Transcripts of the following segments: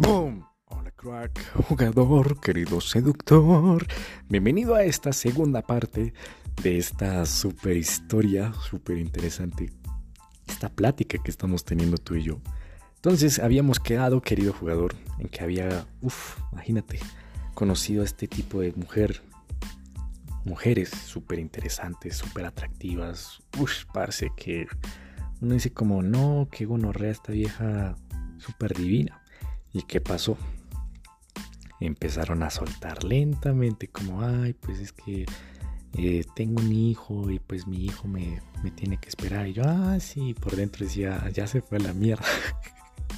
¡Boom! Hola crack, jugador, querido seductor. Bienvenido a esta segunda parte de esta super historia, súper interesante. Esta plática que estamos teniendo tú y yo. Entonces habíamos quedado, querido jugador, en que había, uff, imagínate, conocido a este tipo de mujer. Mujeres súper interesantes, súper atractivas. Uff, parece que uno dice como, no, qué gonorrea esta vieja súper divina. ¿Y qué pasó? Empezaron a soltar lentamente, como, ay, pues es que eh, tengo un hijo y pues mi hijo me, me, tiene que esperar. Y yo, ah, sí, por dentro decía, ya se fue a la mierda.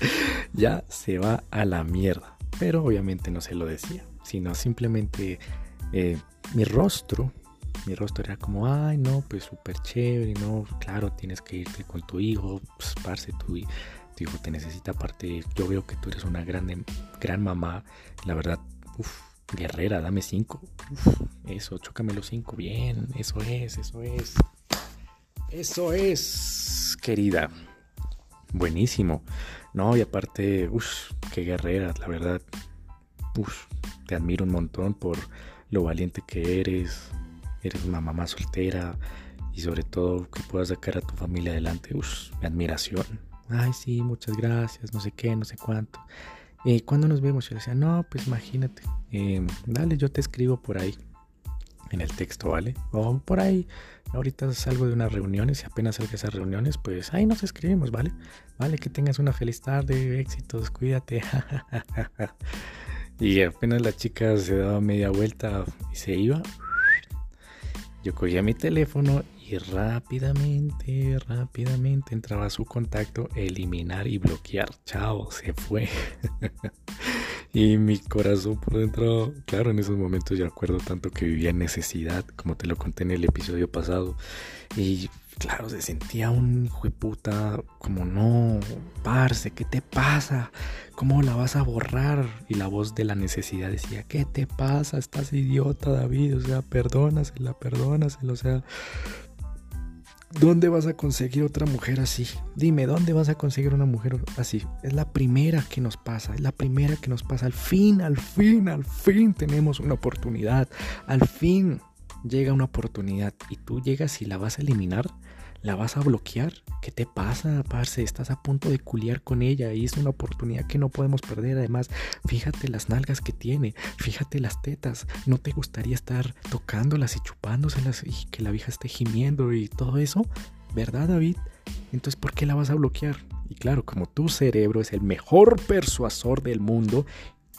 ya se va a la mierda. Pero obviamente no se lo decía, sino simplemente eh, mi rostro, mi rostro era como, ay, no, pues súper chévere, no, claro, tienes que irte con tu hijo, pues, parce, tu, tu hijo te necesita, aparte, yo veo que tú eres una gran, gran mamá, la verdad, uff, guerrera, dame cinco, uf, eso, chócame los cinco, bien, eso es, eso es, eso es, querida, buenísimo, no, y aparte, uff, qué guerrera, la verdad, uff, te admiro un montón por lo valiente que eres, eres una mamá soltera y sobre todo que puedas sacar a tu familia adelante, uff, mi admiración. Ay, sí, muchas gracias, no sé qué, no sé cuánto. ¿Y cuándo nos vemos? Yo decía, no, pues imagínate, eh, dale, yo te escribo por ahí, en el texto, ¿vale? O por ahí, ahorita salgo de unas reuniones y apenas salga esas reuniones, pues ahí nos escribimos, ¿vale? Vale, que tengas una feliz tarde, éxitos, cuídate. y apenas la chica se daba media vuelta y se iba, yo cogía mi teléfono y rápidamente, rápidamente entraba su contacto, eliminar y bloquear. Chao, se fue. y mi corazón por dentro, claro, en esos momentos yo acuerdo tanto que vivía necesidad, como te lo conté en el episodio pasado. Y claro, se sentía un puta como no, parce, ¿qué te pasa? ¿Cómo la vas a borrar? Y la voz de la necesidad decía, ¿qué te pasa? Estás idiota, David, o sea, perdónasela, perdónasela, o sea, ¿Dónde vas a conseguir otra mujer así? Dime, ¿dónde vas a conseguir una mujer así? Es la primera que nos pasa, es la primera que nos pasa. Al fin, al fin, al fin tenemos una oportunidad. Al fin llega una oportunidad y tú llegas y la vas a eliminar. ¿La vas a bloquear? ¿Qué te pasa, parce? Estás a punto de culiar con ella y es una oportunidad que no podemos perder. Además, fíjate las nalgas que tiene, fíjate las tetas. ¿No te gustaría estar tocándolas y chupándoselas y que la vieja esté gimiendo y todo eso? ¿Verdad, David? Entonces, ¿por qué la vas a bloquear? Y claro, como tu cerebro es el mejor persuasor del mundo,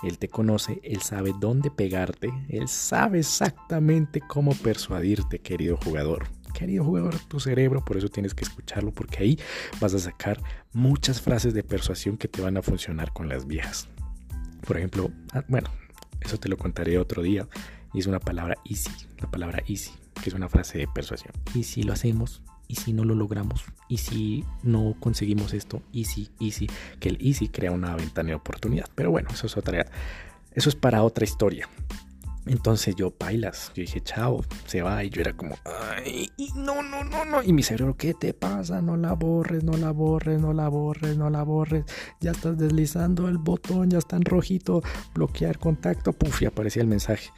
él te conoce, él sabe dónde pegarte, él sabe exactamente cómo persuadirte, querido jugador querido jugador, tu cerebro, por eso tienes que escucharlo, porque ahí vas a sacar muchas frases de persuasión que te van a funcionar con las viejas. Por ejemplo, ah, bueno, eso te lo contaré otro día, y es una palabra easy, la palabra easy, que es una frase de persuasión. Y si lo hacemos, y si no lo logramos, y si no conseguimos esto, easy, easy, que el easy crea una ventana de oportunidad. Pero bueno, eso es otra, eso es para otra historia. Entonces yo bailas, yo dije, chao, se va. Y yo era como, ay, no, no, no, no. Y mi cerebro, ¿qué te pasa? No la borres, no la borres, no la borres, no la borres. Ya estás deslizando el botón, ya está en rojito. Bloquear contacto, puf, y aparecía el mensaje.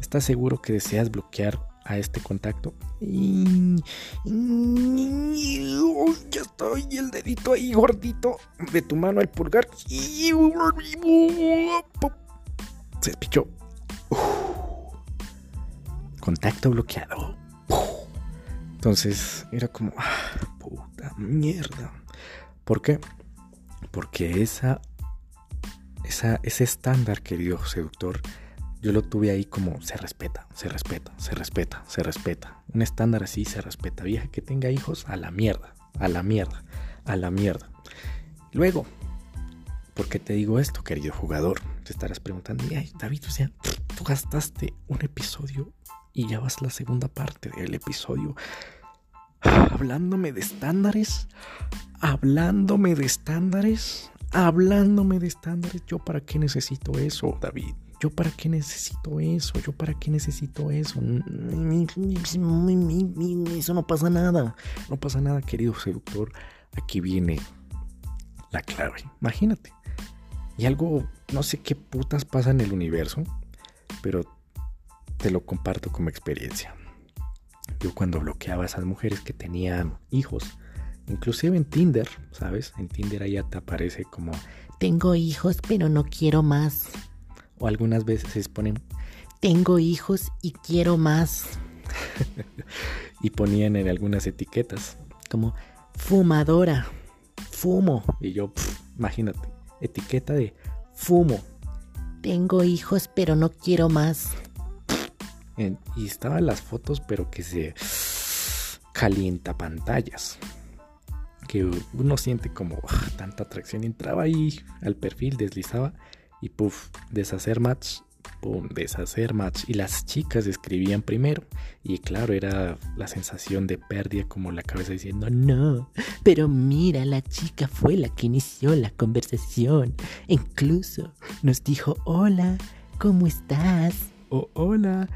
¿Estás seguro que deseas bloquear a este contacto? Y, ya estoy, el dedito ahí gordito de tu mano, el pulgar. Se contacto bloqueado. Entonces era como, ah, puta mierda. ¿Por qué? Porque esa, esa, ese estándar, querido seductor, yo lo tuve ahí como se respeta, se respeta, se respeta, se respeta. Un estándar así se respeta. Vieja que tenga hijos, a la mierda, a la mierda, a la mierda. Luego, ¿por qué te digo esto, querido jugador? Estarás preguntando, David, o sea, tú gastaste un episodio y ya vas la segunda parte del episodio hablándome de estándares, hablándome de estándares, hablándome de estándares. ¿Yo para qué necesito eso, David? ¿Yo para qué necesito eso? ¿Yo para qué necesito eso? Eso no pasa nada. No pasa nada, querido seductor. Aquí viene la clave. Imagínate. Y algo, no sé qué putas pasa en el universo, pero te lo comparto como experiencia. Yo cuando bloqueaba a esas mujeres que tenían hijos, inclusive en Tinder, ¿sabes? En Tinder ahí te aparece como, tengo hijos pero no quiero más. O algunas veces se ponen, tengo hijos y quiero más. y ponían en algunas etiquetas como, fumadora, fumo. Y yo, imagínate, etiqueta de fumo. Tengo hijos pero no quiero más y estaban las fotos, pero que se calienta pantallas. Que uno siente como ah, tanta atracción. Entraba ahí al perfil, deslizaba y puff, deshacer match, pum, deshacer match. Y las chicas escribían primero. Y claro, era la sensación de pérdida, como la cabeza diciendo, no, pero mira, la chica fue la que inició la conversación. incluso nos dijo, hola, ¿cómo estás? O hola,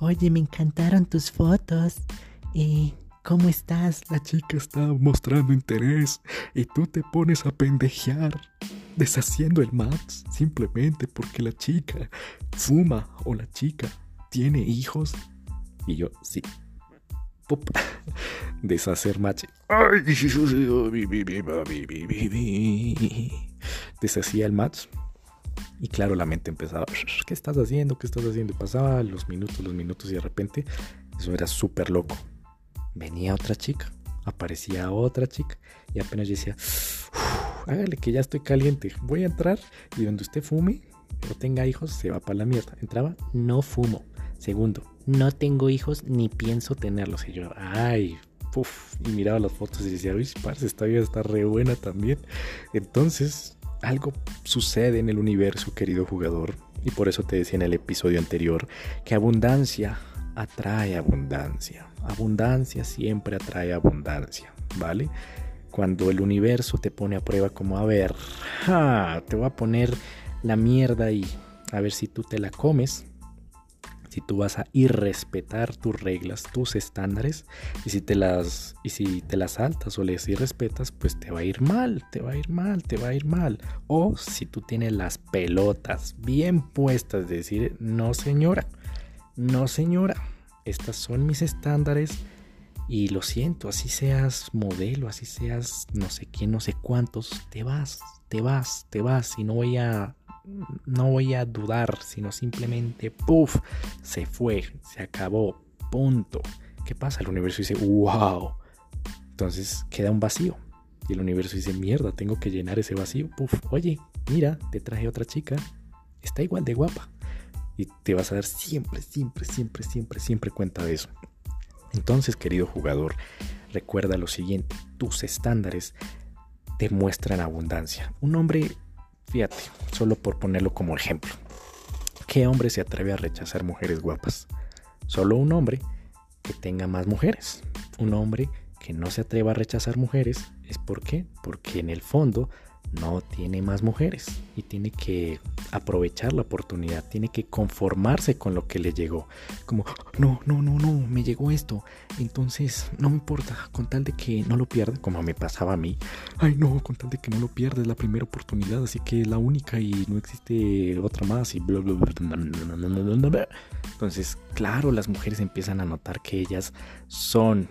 Oye, me encantaron tus fotos. ¿Y cómo estás? La chica está mostrando interés y tú te pones a pendejear, deshaciendo el match simplemente porque la chica fuma o la chica tiene hijos. Y yo, sí. Deshacer match. Deshacía el match y claro, la mente empezaba, ¿qué estás haciendo? ¿Qué estás haciendo? Y pasaba los minutos, los minutos y de repente eso era súper loco. Venía otra chica, aparecía otra chica y apenas yo decía, hágale que ya estoy caliente, voy a entrar y donde usted fume o tenga hijos se va para la mierda. Entraba, no fumo. Segundo, no tengo hijos ni pienso tenerlos. Y yo, ay, Uf, y miraba las fotos y decía, uy, parce, esta vida está re buena también. Entonces, algo sucede en el universo, querido jugador, y por eso te decía en el episodio anterior que abundancia atrae abundancia. Abundancia siempre atrae abundancia, ¿vale? Cuando el universo te pone a prueba como, a ver, te voy a poner la mierda ahí, a ver si tú te la comes, si tú vas a irrespetar tus reglas, tus estándares, y si te las, y si te las saltas o les irrespetas, pues te va a ir mal, te va a ir mal, te va a ir mal. O si tú tienes las pelotas bien puestas, de decir, no señora, no señora, estas son mis estándares. Y lo siento, así seas modelo, así seas no sé quién, no sé cuántos, te vas, te vas, te vas y no voy a no voy a dudar, sino simplemente, puff, se fue, se acabó, punto. ¿Qué pasa? El universo dice, wow. Entonces queda un vacío. Y el universo dice, mierda, tengo que llenar ese vacío. Puff, oye, mira, te traje otra chica. Está igual de guapa. Y te vas a dar siempre, siempre, siempre, siempre, siempre cuenta de eso. Entonces, querido jugador, recuerda lo siguiente. Tus estándares te muestran abundancia. Un hombre Fíjate, solo por ponerlo como ejemplo. ¿Qué hombre se atreve a rechazar mujeres guapas? Solo un hombre que tenga más mujeres. Un hombre que no se atreva a rechazar mujeres es por qué? Porque en el fondo no tiene más mujeres y tiene que aprovechar la oportunidad, tiene que conformarse con lo que le llegó. Como, no, no, no, no, me llegó esto, entonces no me importa, con tal de que no lo pierda, como me pasaba a mí. Ay, no, con tal de que no lo pierda, es la primera oportunidad, así que es la única y no existe otra más y bla, bla, bla. Entonces, claro, las mujeres empiezan a notar que ellas son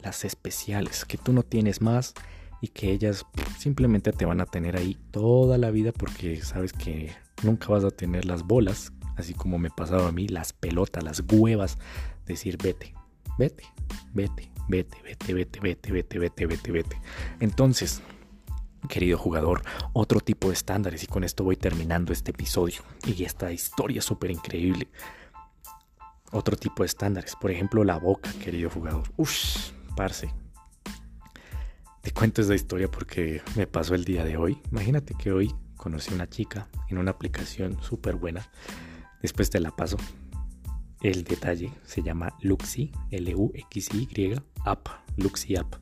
las especiales, que tú no tienes más y que ellas simplemente te van a tener ahí toda la vida porque sabes que nunca vas a tener las bolas, así como me pasaba a mí, las pelotas, las huevas, decir vete, vete, vete, vete, vete, vete, vete, vete, vete, vete, vete. Entonces, querido jugador, otro tipo de estándares y con esto voy terminando este episodio y esta historia súper increíble. Otro tipo de estándares, por ejemplo, la boca, querido jugador. Uff, parce, cuento esa historia porque me pasó el día de hoy. Imagínate que hoy conocí a una chica en una aplicación súper buena. Después te la paso. El detalle se llama Luxi, L-U-X-Y, App, Luxi App.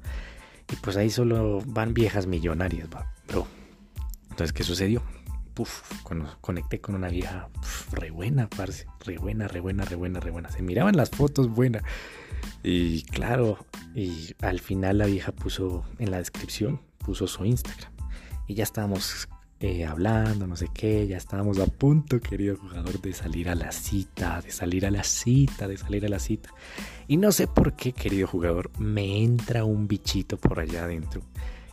Y pues ahí solo van viejas millonarias, bro. Entonces, ¿qué sucedió? Puf, conecté con una vieja re buena, parce. Re buena, re buena, re buena, re buena. Se miraban las fotos buenas. Y claro, y al final la vieja puso en la descripción, puso su Instagram. Y ya estábamos eh, hablando, no sé qué, ya estábamos a punto, querido jugador, de salir a la cita, de salir a la cita, de salir a la cita. Y no sé por qué, querido jugador, me entra un bichito por allá adentro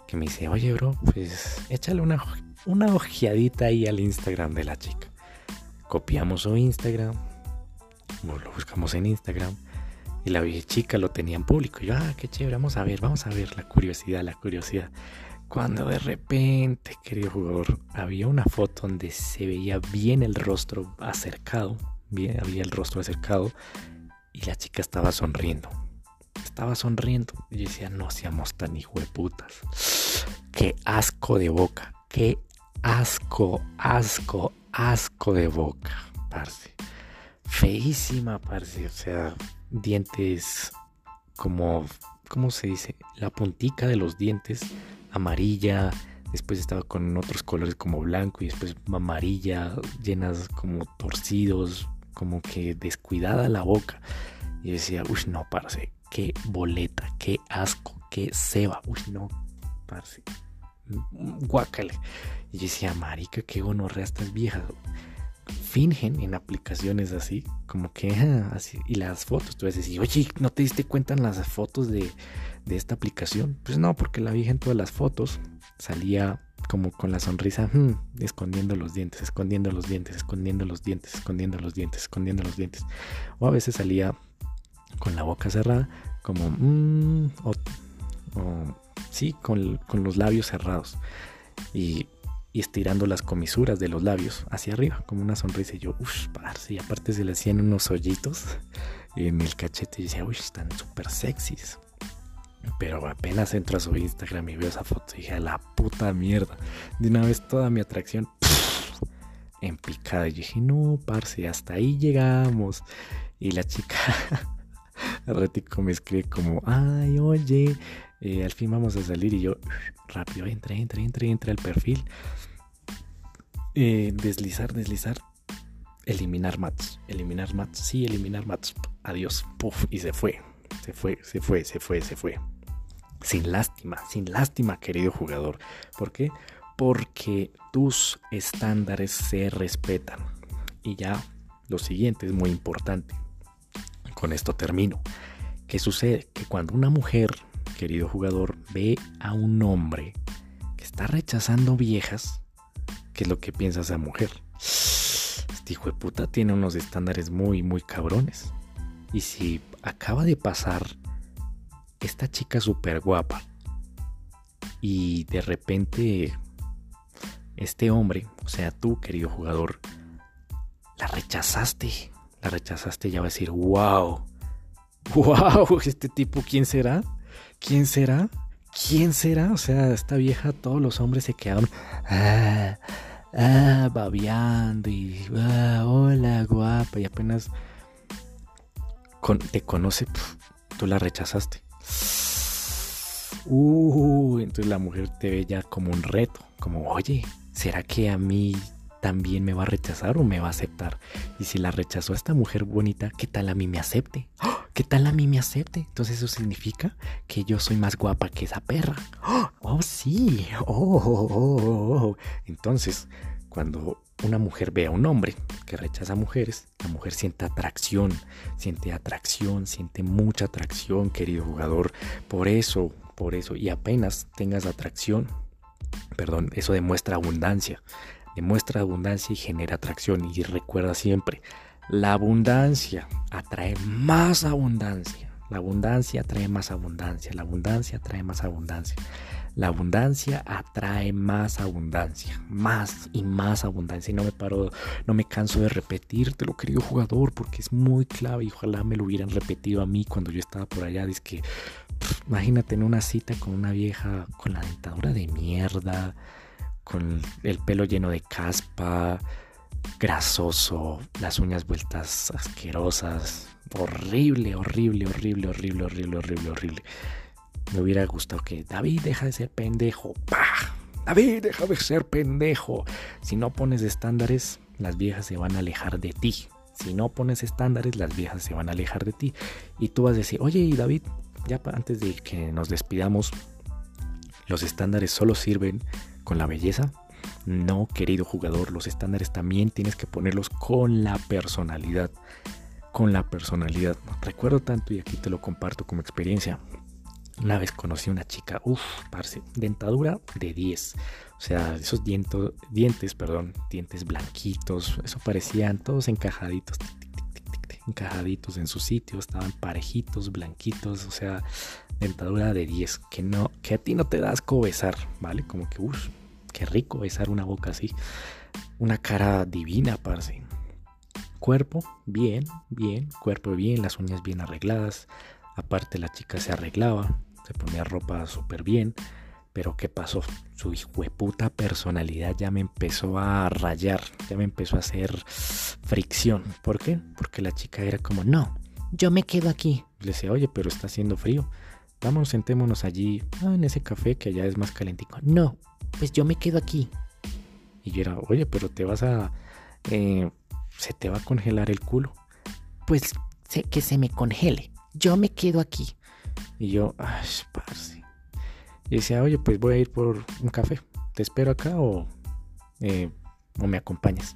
que me dice, oye, bro, pues échale una, una ojeadita ahí al Instagram de la chica. Copiamos su Instagram, lo buscamos en Instagram y la chica lo tenía en público. Yo, ah, qué chévere, vamos a ver, vamos a ver la curiosidad, la curiosidad. Cuando de repente, querido jugador, había una foto donde se veía bien el rostro acercado, bien, había el rostro acercado y la chica estaba sonriendo. Estaba sonriendo y yo decía, no seamos tan hijo de putas. Qué asco de boca, qué asco, asco, asco de boca, parce. Feísima, parce. O sea, dientes como, ¿cómo se dice? La puntica de los dientes amarilla, después estaba con otros colores como blanco y después amarilla, llenas como torcidos, como que descuidada la boca. Y decía, uy, no, parce, qué boleta, qué asco, qué ceba, uy, no, parce, guácale. Y yo decía, marica, qué gonorrea estas viejas. Fingen en aplicaciones así, como que así. Y las fotos, tú decir, oye, ¿no te diste cuenta en las fotos de, de esta aplicación? Pues no, porque la vi en todas las fotos salía como con la sonrisa, hmm, escondiendo los dientes, escondiendo los dientes, escondiendo los dientes, escondiendo los dientes, escondiendo los dientes. O a veces salía con la boca cerrada, como, mmm, o, sí, con, los labios cerrados. Y, estirando las comisuras de los labios hacia arriba, como una sonrisa. Y yo, uff, parce, y aparte se le hacían unos hoyitos en el cachete. Y decía, uff, están súper sexys. Pero apenas entro a su Instagram y veo esa foto, dije, a la puta mierda. De una vez toda mi atracción en picada. Y dije, no, parce, hasta ahí llegamos. Y la chica ratico me escribe como, ay, oye, eh, al fin vamos a salir. Y yo, rápido, entra, entra, entra, entra al perfil. Eh, deslizar, deslizar. Eliminar mats. Eliminar mats. Sí, eliminar mats. Adiós. Puf, y se fue. Se fue, se fue, se fue, se fue. Sin lástima, sin lástima, querido jugador. ¿Por qué? Porque tus estándares se respetan. Y ya lo siguiente es muy importante. Con esto termino. ¿Qué sucede? Que cuando una mujer, querido jugador, ve a un hombre que está rechazando viejas, ¿qué es lo que piensa esa mujer? Este hijo de puta tiene unos estándares muy, muy cabrones. Y si acaba de pasar esta chica súper guapa y de repente este hombre, o sea tú querido jugador, la rechazaste, la rechazaste ya va a decir, wow, wow, este tipo, ¿quién será? ¿Quién será? ¿Quién será? O sea, esta vieja, todos los hombres se quedaron ah, ah, babeando y ah, hola, guapa, y apenas te conoce, tú la rechazaste. Uh, entonces la mujer te ve ya como un reto, como, oye, ¿será que a mí también me va a rechazar o me va a aceptar? Y si la rechazó a esta mujer bonita, ¿qué tal a mí me acepte? ¡Oh! ¿Qué tal a mí me acepte? Entonces eso significa que yo soy más guapa que esa perra. ¡Oh, oh sí! ¡Oh, oh, oh, oh! Entonces, cuando una mujer ve a un hombre que rechaza mujeres, la mujer siente atracción, siente atracción, siente mucha atracción, querido jugador. Por eso, por eso, y apenas tengas atracción, perdón, eso demuestra abundancia, demuestra abundancia y genera atracción. Y recuerda siempre, la abundancia atrae más abundancia. La abundancia atrae más abundancia. La abundancia atrae más abundancia. La abundancia atrae más abundancia, más y más abundancia. Y no me paro, no me canso de repetírtelo, querido jugador, porque es muy clave y ojalá me lo hubieran repetido a mí cuando yo estaba por allá. Dice que, imagínate en una cita con una vieja con la dentadura de mierda, con el pelo lleno de caspa, grasoso, las uñas vueltas asquerosas, horrible, horrible, horrible, horrible, horrible, horrible, horrible. Me hubiera gustado que David deja de ser pendejo. ¡Pah! David deja de ser pendejo. Si no pones estándares, las viejas se van a alejar de ti. Si no pones estándares, las viejas se van a alejar de ti. Y tú vas a decir, oye David, ya antes de que nos despidamos, los estándares solo sirven con la belleza. No, querido jugador, los estándares también tienes que ponerlos con la personalidad. Con la personalidad. Recuerdo tanto y aquí te lo comparto como experiencia. Una vez conocí a una chica, uff, parce, dentadura de 10. O sea, esos dientes, perdón, dientes blanquitos, eso parecían todos encajaditos, encajaditos en su sitio, estaban parejitos, blanquitos, o sea, dentadura de 10, que no, que a ti no te das asco besar, ¿vale? Como que, uff, qué rico besar una boca así. Una cara divina, parce. Cuerpo, bien, bien, cuerpo bien, las uñas bien arregladas, Aparte la chica se arreglaba, se ponía ropa súper bien. Pero ¿qué pasó? Su puta personalidad ya me empezó a rayar, ya me empezó a hacer fricción. ¿Por qué? Porque la chica era como, no, yo me quedo aquí. Le decía, oye, pero está haciendo frío. Vamos, sentémonos allí, ah, en ese café que allá es más calentico. No, pues yo me quedo aquí. Y yo era, oye, pero te vas a... Eh, se te va a congelar el culo. Pues que se me congele yo me quedo aquí. Y yo, ay, parce. Y decía, oye, pues voy a ir por un café. ¿Te espero acá o, eh, o me acompañas?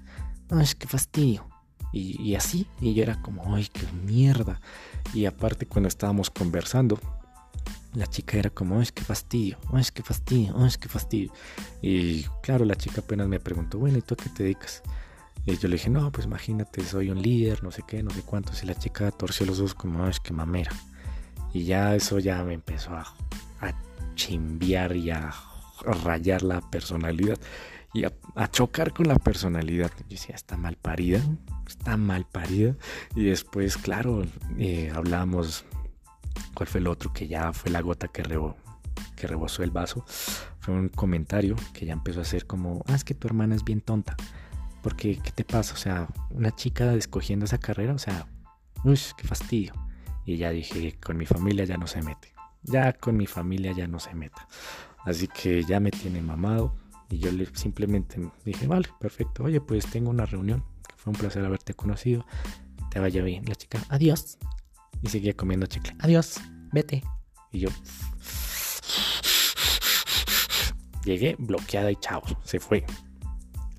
Ay, qué fastidio. Y, así, y yo era como, ay, qué mierda. Y aparte cuando estábamos conversando, la chica era como, ay, qué fastidio, ay, qué fastidio, ay, qué fastidio. Y claro, la chica apenas me preguntó, bueno, ¿y tú a qué te dedicas? Y yo le dije, no, pues imagínate, soy un líder, no sé qué, no sé cuánto. Y la chica torció los ojos como, es que mamera. Y ya eso ya me empezó a, a chimbiar y a rayar la personalidad a, chocar con la personalidad. Yo decía, está mal parida, está mal parida. Y después, claro, eh, hablamos, ¿cuál fue el otro? Que ya fue la gota que, que rebosó el vaso. Fue un comentario que ya empezó a hacer como, ah, es que tu hermana es bien tonta. Porque, ¿qué te pasa? O sea, una chica escogiendo esa carrera, o sea, uy, qué fastidio. Y ya dije, con mi familia ya no se mete. Ya con mi familia ya no se meta. Así que ya me tiene mamado. Y yo le simplemente dije, vale, perfecto. Oye, pues tengo una reunión. Fue un placer haberte conocido. Te vaya bien. La chica, adiós. Y seguía comiendo chicle. Adiós, vete. Y yo llegué bloqueada y chao, se fue.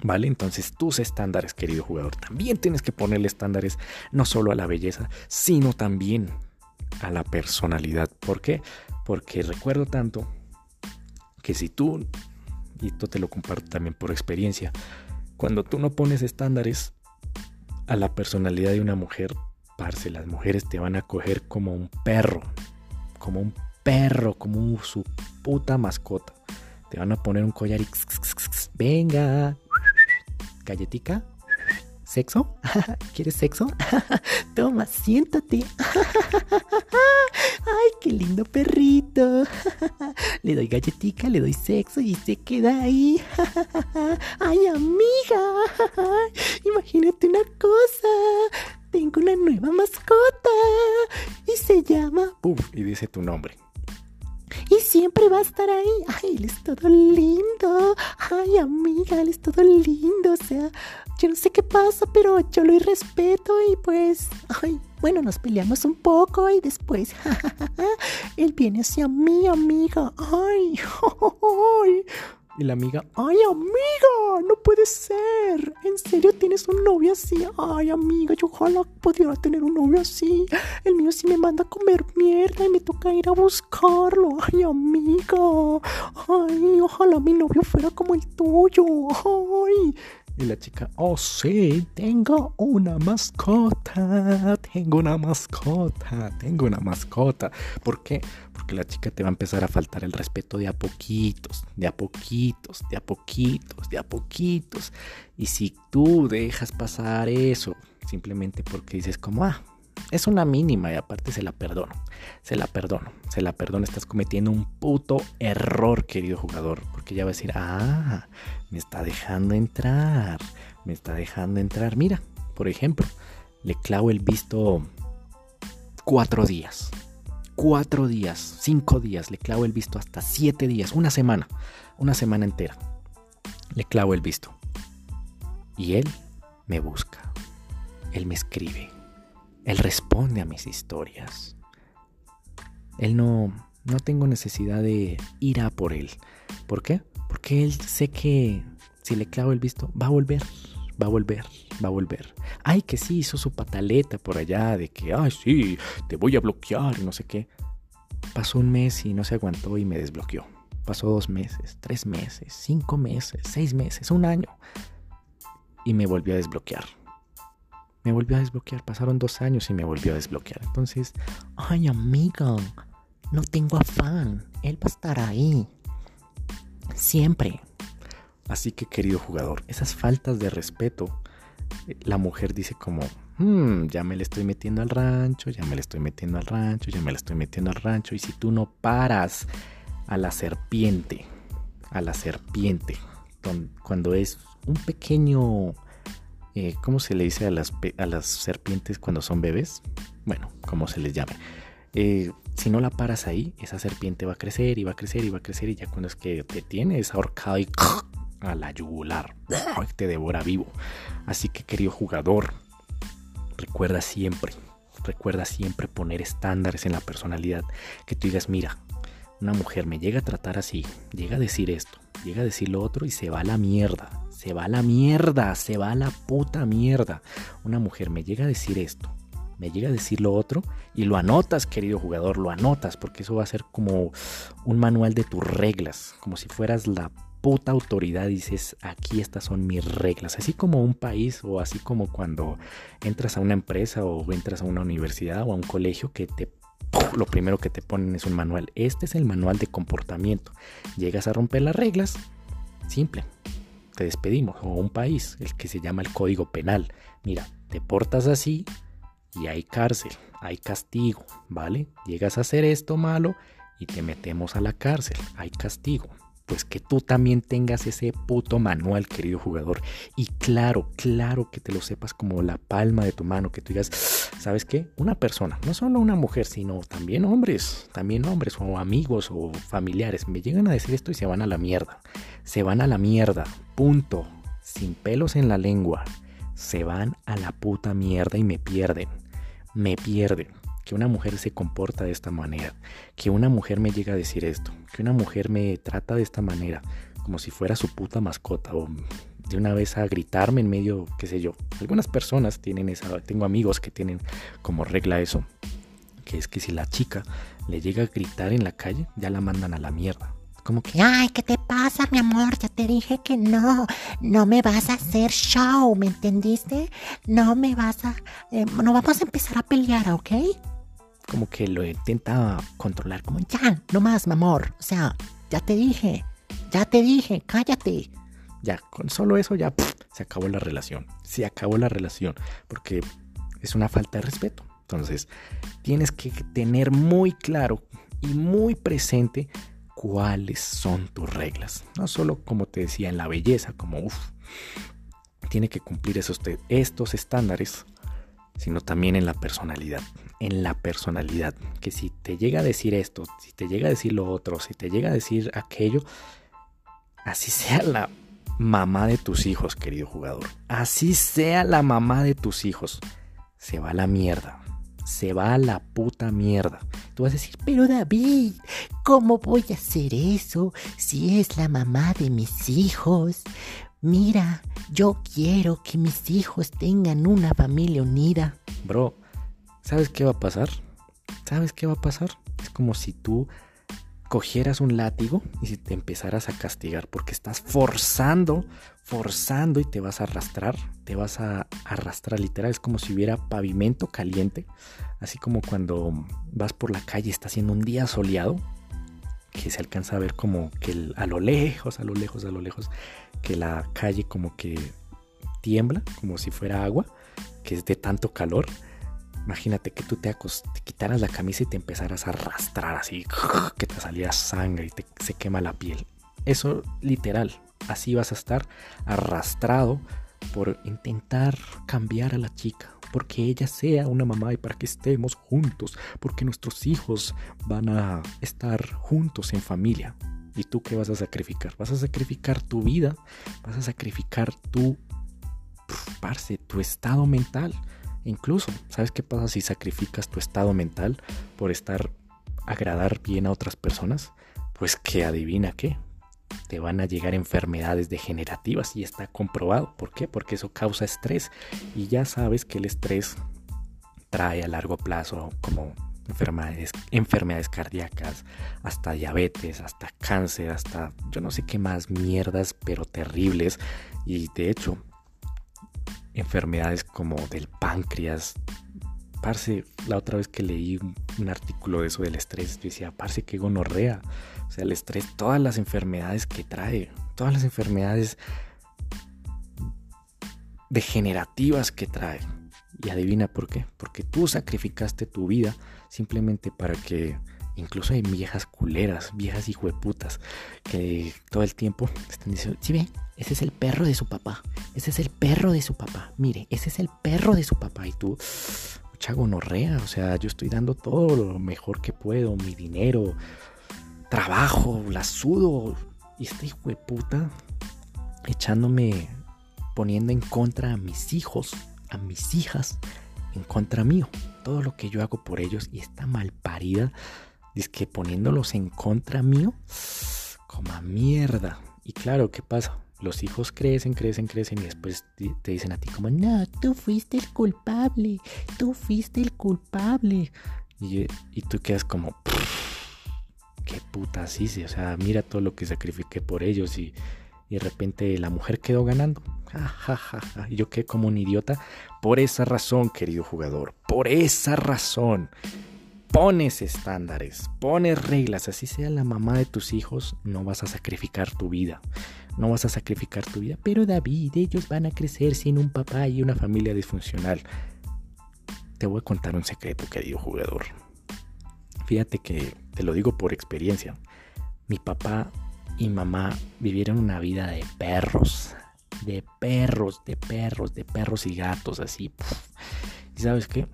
¿Vale? Entonces tus estándares, querido jugador, también tienes que ponerle estándares no solo a la belleza, sino también a la personalidad. ¿Por qué? Porque recuerdo tanto que si tú, y esto te lo comparto también por experiencia, cuando tú no pones estándares a la personalidad de una mujer, parce, las mujeres te van a coger como un perro, como un perro, como su puta mascota. Te van a poner un collar y venga, galletica. ¿Sexo? ¿Quieres sexo? Toma, siéntate. Ay, qué lindo perrito. Le doy galletica, le doy sexo y se queda ahí. Ay, amiga. Imagínate una cosa. Tengo una nueva mascota y se llama... Uf, y dice tu nombre siempre va a estar ahí. Ay, él es todo lindo. Ay, amiga, él es todo lindo. O sea, yo no sé qué pasa, pero yo lo respeto y pues, ay, bueno, nos peleamos un poco y después, él viene hacia mí, amiga. Ay, ay. Y la amiga, ay amiga, no puede ser. ¿En serio tienes un novio así? Ay amiga, yo ojalá pudiera tener un novio así. El mío sí me manda a comer mierda y me toca ir a buscarlo. Ay amiga, ay, ojalá mi novio fuera como el tuyo. Ay. Y la chica, oh sí, tengo una mascota, tengo una mascota, tengo una mascota. ¿Por qué? Porque la chica te va a empezar a faltar el respeto de a poquitos, de a poquitos, de a poquitos, de a poquitos. Y si tú dejas pasar eso, simplemente porque dices como, ah, es una mínima y aparte se la perdono. Se la perdono. Se la perdono. Estás cometiendo un puto error, querido jugador. Porque ya va a decir, ah, me está dejando entrar. Me está dejando entrar. Mira, por ejemplo, le clavo el visto cuatro días. Cuatro días, cinco días. Le clavo el visto hasta siete días. Una semana. Una semana entera. Le clavo el visto. Y él me busca. Él me escribe él responde a mis historias. Él no, no tengo necesidad de ir a por él. ¿Por qué? Porque él sé que si le clavo el visto, va a volver, va a volver, va a volver. Ay, que sí, hizo su pataleta por allá de que, ay, sí, te voy a bloquear no sé qué. Pasó un mes y no se aguantó y me desbloqueó. Pasó dos meses, tres meses, cinco meses, seis meses, un año. Y me volvió a desbloquear. Me volvió a desbloquear. Pasaron dos años y me volvió a desbloquear. Entonces, ay amiga, no tengo afán. Él va a estar ahí. Siempre. Así que querido jugador, esas faltas de respeto, eh, la mujer dice como, hmm, ya me le estoy metiendo al rancho, ya me le estoy metiendo al rancho, ya me le estoy metiendo al rancho. Y si tú no paras a la serpiente, a la serpiente, cuando es un pequeño, eh, ¿cómo se le dice a las, a las serpientes cuando son bebés? Bueno, como se les llame. Eh, si no la paras ahí, esa serpiente va a crecer y va a crecer y va a crecer y ya cuando es que te tienes ahorcado y a la yugular, te devora vivo. Así que querido jugador, recuerda siempre, recuerda siempre poner estándares en la personalidad. Que tú digas, mira, una mujer me llega a tratar así, llega a decir esto, llega a decir lo otro y se va a la mierda. Se va a la mierda, se va a la puta mierda. Una mujer me llega a decir esto, me llega a decir lo otro y lo anotas, querido jugador, lo anotas, porque eso va a ser como un manual de tus reglas, como si fueras la puta autoridad dices, aquí estas son mis reglas. Así como un país o así como cuando entras a una empresa o entras a una universidad o a un colegio que te lo primero que te ponen es un manual. Este es el manual de comportamiento. Llegas a romper las reglas, simple, te despedimos. O un país, el que se llama el Código Penal. Mira, te portas así y hay cárcel, hay castigo, ¿vale? Llegas a hacer esto malo y te metemos a la cárcel, hay castigo pues que tú también tengas ese puto manual, querido jugador. Y claro, claro que te lo sepas como la palma de tu mano, que tú digas, ¿sabes qué? Una persona, no solo una mujer, sino también hombres, también hombres o amigos o familiares, me llegan a decir esto y se van a la mierda. Se van a la mierda, punto. Sin pelos en la lengua. Se van a la puta mierda y me pierden. Me pierden que una mujer se comporta de esta manera, que una mujer me llega a decir esto, que una mujer me trata de esta manera, como si fuera su puta mascota o de una vez a gritarme en medio, qué sé yo. Algunas personas tienen esa, tengo amigos que tienen como regla eso, que es que si la chica le llega a gritar en la calle, ya la mandan a la mierda. Como que, ay, ¿qué te pasa, mi amor? Ya te dije que no, no me vas a hacer show, ¿me entendiste? No me vas a, eh, no vamos a empezar a pelear, ¿ok? Como que lo intenta controlar, como ya, no más, mi amor. O sea, ya te dije, ya te dije, cállate. Ya, con solo eso ya se acabó la relación. Se acabó la relación, porque es una falta de respeto. Entonces, tienes que tener muy claro y muy presente cuáles son tus reglas. No solo, como te decía, en la belleza, como uff, tiene que cumplir esos, estos estándares sino también en la personalidad. En la personalidad. Que si te llega a decir esto, si te llega a decir lo otro, si te llega a decir aquello, así sea la mamá de tus hijos, querido jugador. Así sea la mamá de tus hijos. Se va a la mierda. Se va a la puta mierda. Tú vas a decir, pero David, ¿cómo voy a hacer eso si es la mamá de mis hijos? Mira, yo quiero que mis hijos tengan una familia unida. Bro, ¿sabes qué va a pasar? ¿Sabes qué va a pasar? Es como si tú cogieras un látigo y si te empezaras a castigar porque estás forzando, forzando y te vas a arrastrar, te vas a arrastrar literal, es como si hubiera pavimento caliente, así como cuando vas por la calle está haciendo un día soleado, que se alcanza a ver como que a lo lejos, a lo lejos, a lo lejos, que la calle como que tiembla, como si fuera agua, que es de tanto calor. Imagínate que tú te, te quitaras la camisa y te empezaras a arrastrar así, que te saliera sangre y te, se quema la piel. Eso literal, así vas a estar arrastrado por intentar cambiar a la chica, porque ella sea una mamá y para que estemos juntos, porque nuestros hijos van a estar juntos en familia. ¿Y tú qué vas a sacrificar? Vas a sacrificar tu vida, vas a sacrificar tu, parce, tu estado mental. Incluso, ¿sabes qué pasa si sacrificas tu estado mental por estar agradar bien a otras personas? Pues que adivina qué, te van a llegar enfermedades degenerativas y está comprobado. ¿Por qué? Porque eso causa estrés y ya sabes que el estrés trae a largo plazo como enfermedades, enfermedades cardíacas, hasta diabetes, hasta cáncer, hasta yo no sé qué más mierdas, pero terribles. Y de hecho, enfermedades como del páncreas. Parce, la otra vez que leí un, artículo de eso del estrés, decía, parce, que gonorrea. O sea, el estrés, todas las enfermedades que trae, todas las enfermedades degenerativas que trae. Y adivina por qué. Porque tú sacrificaste tu vida simplemente para que incluso hay viejas culeras, viejas hijueputas, que todo el tiempo están diciendo, sí ve, ese es el perro de su papá, ese es el perro de su papá, mire, ese es el perro de su papá y tú, mucha gonorrea, o sea, yo estoy dando todo lo mejor que puedo, mi dinero, trabajo, la sudo, y este hijueputa echándome, poniendo en contra a mis hijos, a mis hijas, en contra mío. Todo lo que yo hago por ellos y esta malparida, es que poniéndolos en contra mío, como mierda. Y claro, ¿qué pasa? Los hijos crecen, crecen, crecen y después te dicen a ti como, no, tú fuiste el culpable, tú fuiste el culpable. Y, y tú quedas como, qué puta sí, sí, o sea, mira todo lo que sacrifiqué por ellos y, y de repente la mujer quedó ganando. Yo quedé como un idiota. Por esa razón, querido jugador, por esa razón. Pones estándares, pones reglas, así sea la mamá de tus hijos, no vas a sacrificar tu vida. No vas a sacrificar tu vida. Pero David, ellos van a crecer sin un papá y una familia disfuncional. Te voy a contar un secreto, querido jugador. Fíjate que te lo digo por experiencia. Mi papá y mamá vivieron una vida de perros, de perros, de perros, de perros y gatos, así. Y sabes qué?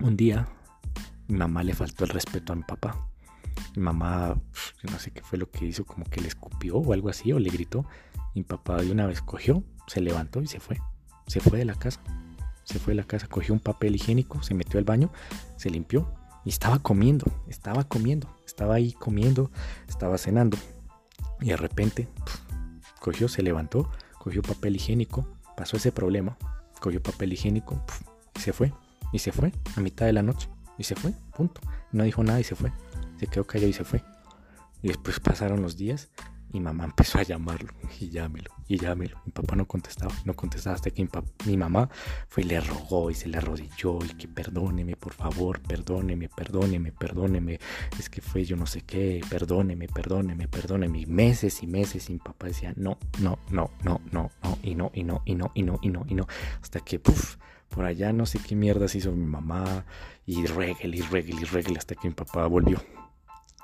Un día mi mamá le faltó el respeto a mi papá. Mi mamá, no sé qué fue lo que hizo, como que le escupió o algo así, o le gritó. mi papá de una vez cogió, se levantó y se fue. Se fue de la casa. Se fue de la casa, cogió un papel higiénico, se metió al baño, se limpió y estaba comiendo, estaba comiendo, estaba ahí comiendo, estaba cenando. Y de repente cogió, se levantó, cogió papel higiénico, pasó ese problema, cogió papel higiénico y se fue. Y se fue a mitad de la noche. Y se fue, punto. No dijo nada y se fue. Se quedó callado y se fue. Y después pasaron los días y mamá empezó a llamarlo y llámelo, y llámelo. Mi papá no contestaba, no contestaba hasta que mi, mamá fue y le rogó y se le arrodilló y que perdóneme, por favor, perdóneme, perdóneme, perdóneme. Es que fue yo no sé qué, perdóneme, perdóneme, perdóneme. Y meses y meses y mi papá decía no, no, no, no, no, no, y no, y no, y no, y no, y no, y no. Hasta que, puff, por allá no sé qué mierdas hizo mi mamá y regle y regle y regle hasta que mi papá volvió.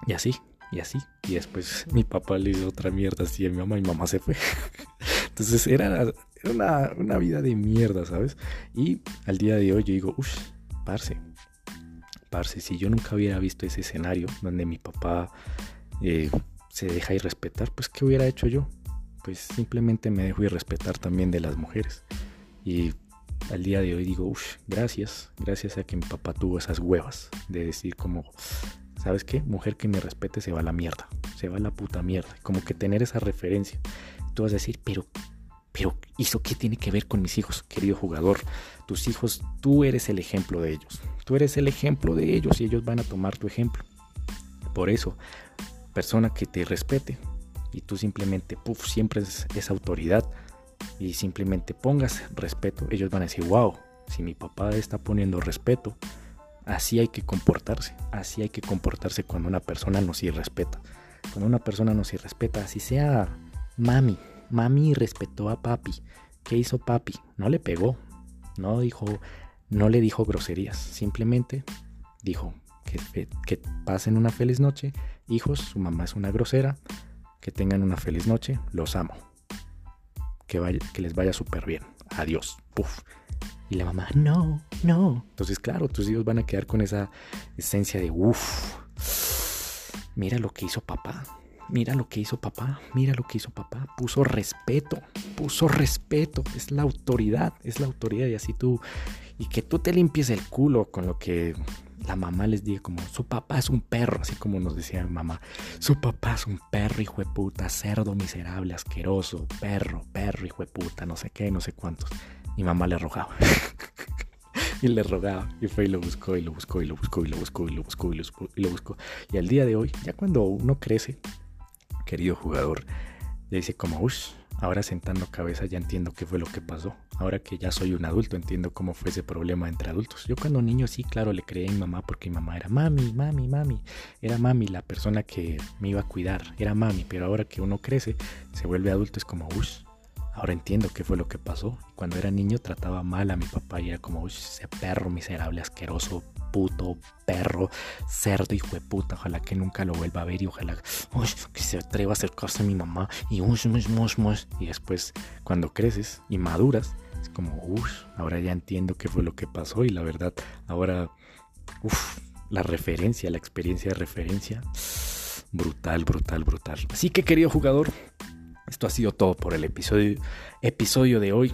Y así, y así. Y después mi papá le hizo otra mierda así a mi mamá y mi mamá se fue. Entonces era, una, una, vida de mierda, ¿sabes? Y al día de hoy yo digo, uff, parce, parce, si yo nunca hubiera visto ese escenario donde mi papá eh, se deja ir respetar, pues ¿qué hubiera hecho yo? Pues simplemente me dejo ir respetar también de las mujeres. Y al día de hoy digo, uff, gracias, gracias a que mi papá tuvo esas huevas de decir como, ¿sabes qué? Mujer que me respete se va a la mierda, se va a la puta mierda. Como que tener esa referencia. Tú vas a decir, pero, pero, ¿eso qué tiene que ver con mis hijos, querido jugador? Tus hijos, tú eres el ejemplo de ellos. Tú eres el ejemplo de ellos y ellos van a tomar tu ejemplo. Por eso, persona que te respete y tú simplemente, puff, siempre es esa autoridad y simplemente pongas respeto, ellos van a decir, wow, si mi papá está poniendo respeto, Así hay que comportarse, así hay que comportarse cuando una persona nos irrespeta. Cuando una persona nos irrespeta, así sea mami, mami respetó a papi. ¿Qué hizo papi? No le pegó, no dijo, no le dijo groserías, simplemente dijo que, pasen una feliz noche, hijos, su mamá es una grosera, que tengan una feliz noche, los amo. Que, vaya, que les vaya súper bien. Adiós. Puf. Y la mamá, no, no. Entonces, claro, tus hijos van a quedar con esa esencia de, uff, mira lo que hizo papá, mira lo que hizo papá, mira lo que hizo papá. Puso respeto, puso respeto. Es la autoridad, es la autoridad. Y así tú, y que tú te limpies el culo con lo que la mamá les diga como, su papá es un perro, así como nos decía mi mamá, su papá es un perro, hijo de puta, cerdo miserable, asqueroso, perro, perro, hijo de puta, no sé qué, no sé cuántos. Mi mamá le rogaba. y le rogaba. Y fue y lo buscó, y lo buscó, y lo buscó, y lo buscó, y lo buscó, y lo buscó, y al día de hoy, ya cuando uno crece, querido jugador, ya dice como, uff, ahora sentando cabeza ya entiendo qué fue lo que pasó. Ahora que ya soy un adulto, entiendo cómo fue ese problema entre adultos. Yo cuando niño sí, claro, le creía a mi mamá porque mi mamá era mami, mami, mami. Era mami la persona que me iba a cuidar. Era mami, pero ahora que uno crece, se vuelve adulto, es como, uff, ahora entiendo qué fue lo que pasó. Cuando era niño trataba mal a mi papá y era como, ese perro miserable, asqueroso, puto, perro, cerdo, hijo de puta. Ojalá que nunca lo vuelva a ver y ojalá que se atreva a hacer cosas a mi mamá. Y, y después, cuando creces y maduras, es como, uff, ahora ya entiendo qué fue lo que pasó. Y la verdad, ahora, uff, la referencia, la experiencia de referencia, brutal, brutal, brutal. Así que, querido jugador, esto ha sido todo por el episodio, episodio de hoy.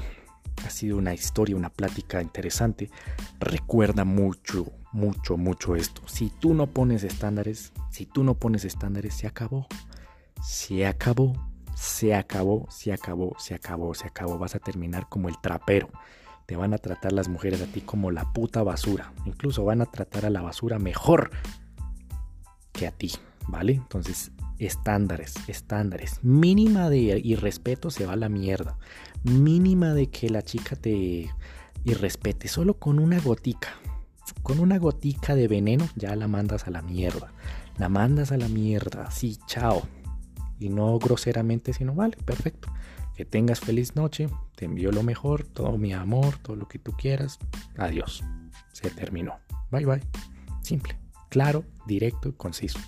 Ha sido una historia, una plática interesante. Recuerda mucho, mucho, mucho esto. Si tú no pones estándares, si tú no pones estándares, se acabó. Se acabó, se acabó, se acabó, se acabó, se acabó. Vas a terminar como el trapero. Te van a tratar las mujeres a ti como la puta basura. Incluso van a tratar a la basura mejor que a ti, ¿vale? Entonces, estándares, estándares. Mínima de irrespeto se va a la mierda. Mínima de que la chica te irrespete. Solo con una gotica con una gotica de veneno ya la mandas a la mierda. La mandas a la mierda, sí, chao. Y no groseramente, sino vale, perfecto. Que tengas feliz noche, te envío lo mejor, todo mi amor, todo lo que tú quieras. Adiós. Se terminó. Bye bye. Simple, claro, directo y conciso.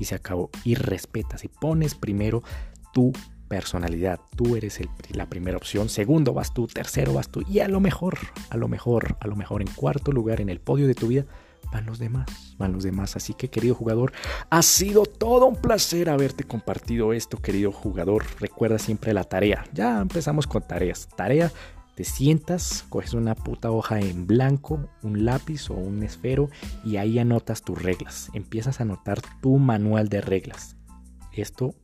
Y se acabó. Y respeta. Si pones primero tu personalidad. Tú eres la primera opción. Segundo vas tú, tercero vas tú. Y a lo mejor, a lo mejor, a lo mejor en cuarto lugar en el podio de tu vida van los demás, van los demás. Así que querido jugador, ha sido todo un placer haberte compartido esto, querido jugador. Recuerda siempre la tarea. Ya empezamos con tareas. Tarea, te sientas, coges una puta hoja en blanco, un lápiz o un esfero y ahí anotas tus reglas. Empiezas a anotar tu manual de reglas. Esto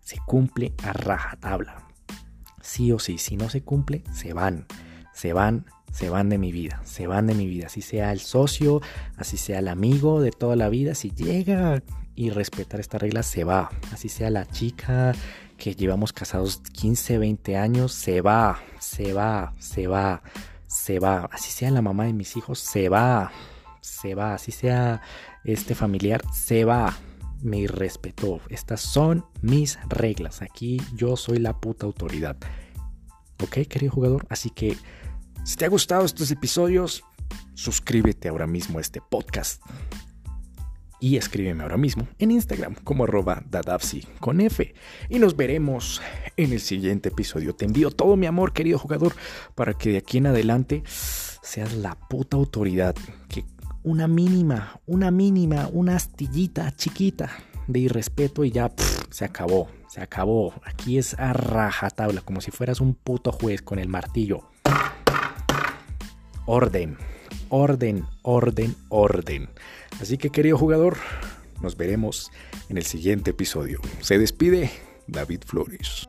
se cumple a rajatabla. Sí o sí, si no se cumple, se van, se van, se van de mi vida, se van de mi vida. Así sea el socio, así sea el amigo de toda la vida, si llega y respetar esta regla, se va. Así sea la chica que llevamos casados 15, 20 años, se va, se va, se va, se va. Así sea la mamá de mis hijos, se va, se va. Así sea este familiar, se va me respetó. Estas son mis reglas. Aquí yo soy la puta autoridad. ¿Ok, querido jugador? Así que, si te ha gustado estos episodios, suscríbete ahora mismo a este podcast. Y escríbeme ahora mismo en Instagram como arroba con F. Y nos veremos en el siguiente episodio. Te envío todo mi amor, querido jugador, para que de aquí en adelante seas la puta autoridad que una mínima, una mínima, una astillita chiquita de irrespeto y ya se acabó, se acabó. Aquí es a rajatabla, como si fueras un puto juez con el martillo. Orden, orden, orden, orden. Así que querido jugador, nos veremos en el siguiente episodio. Se despide David Flores.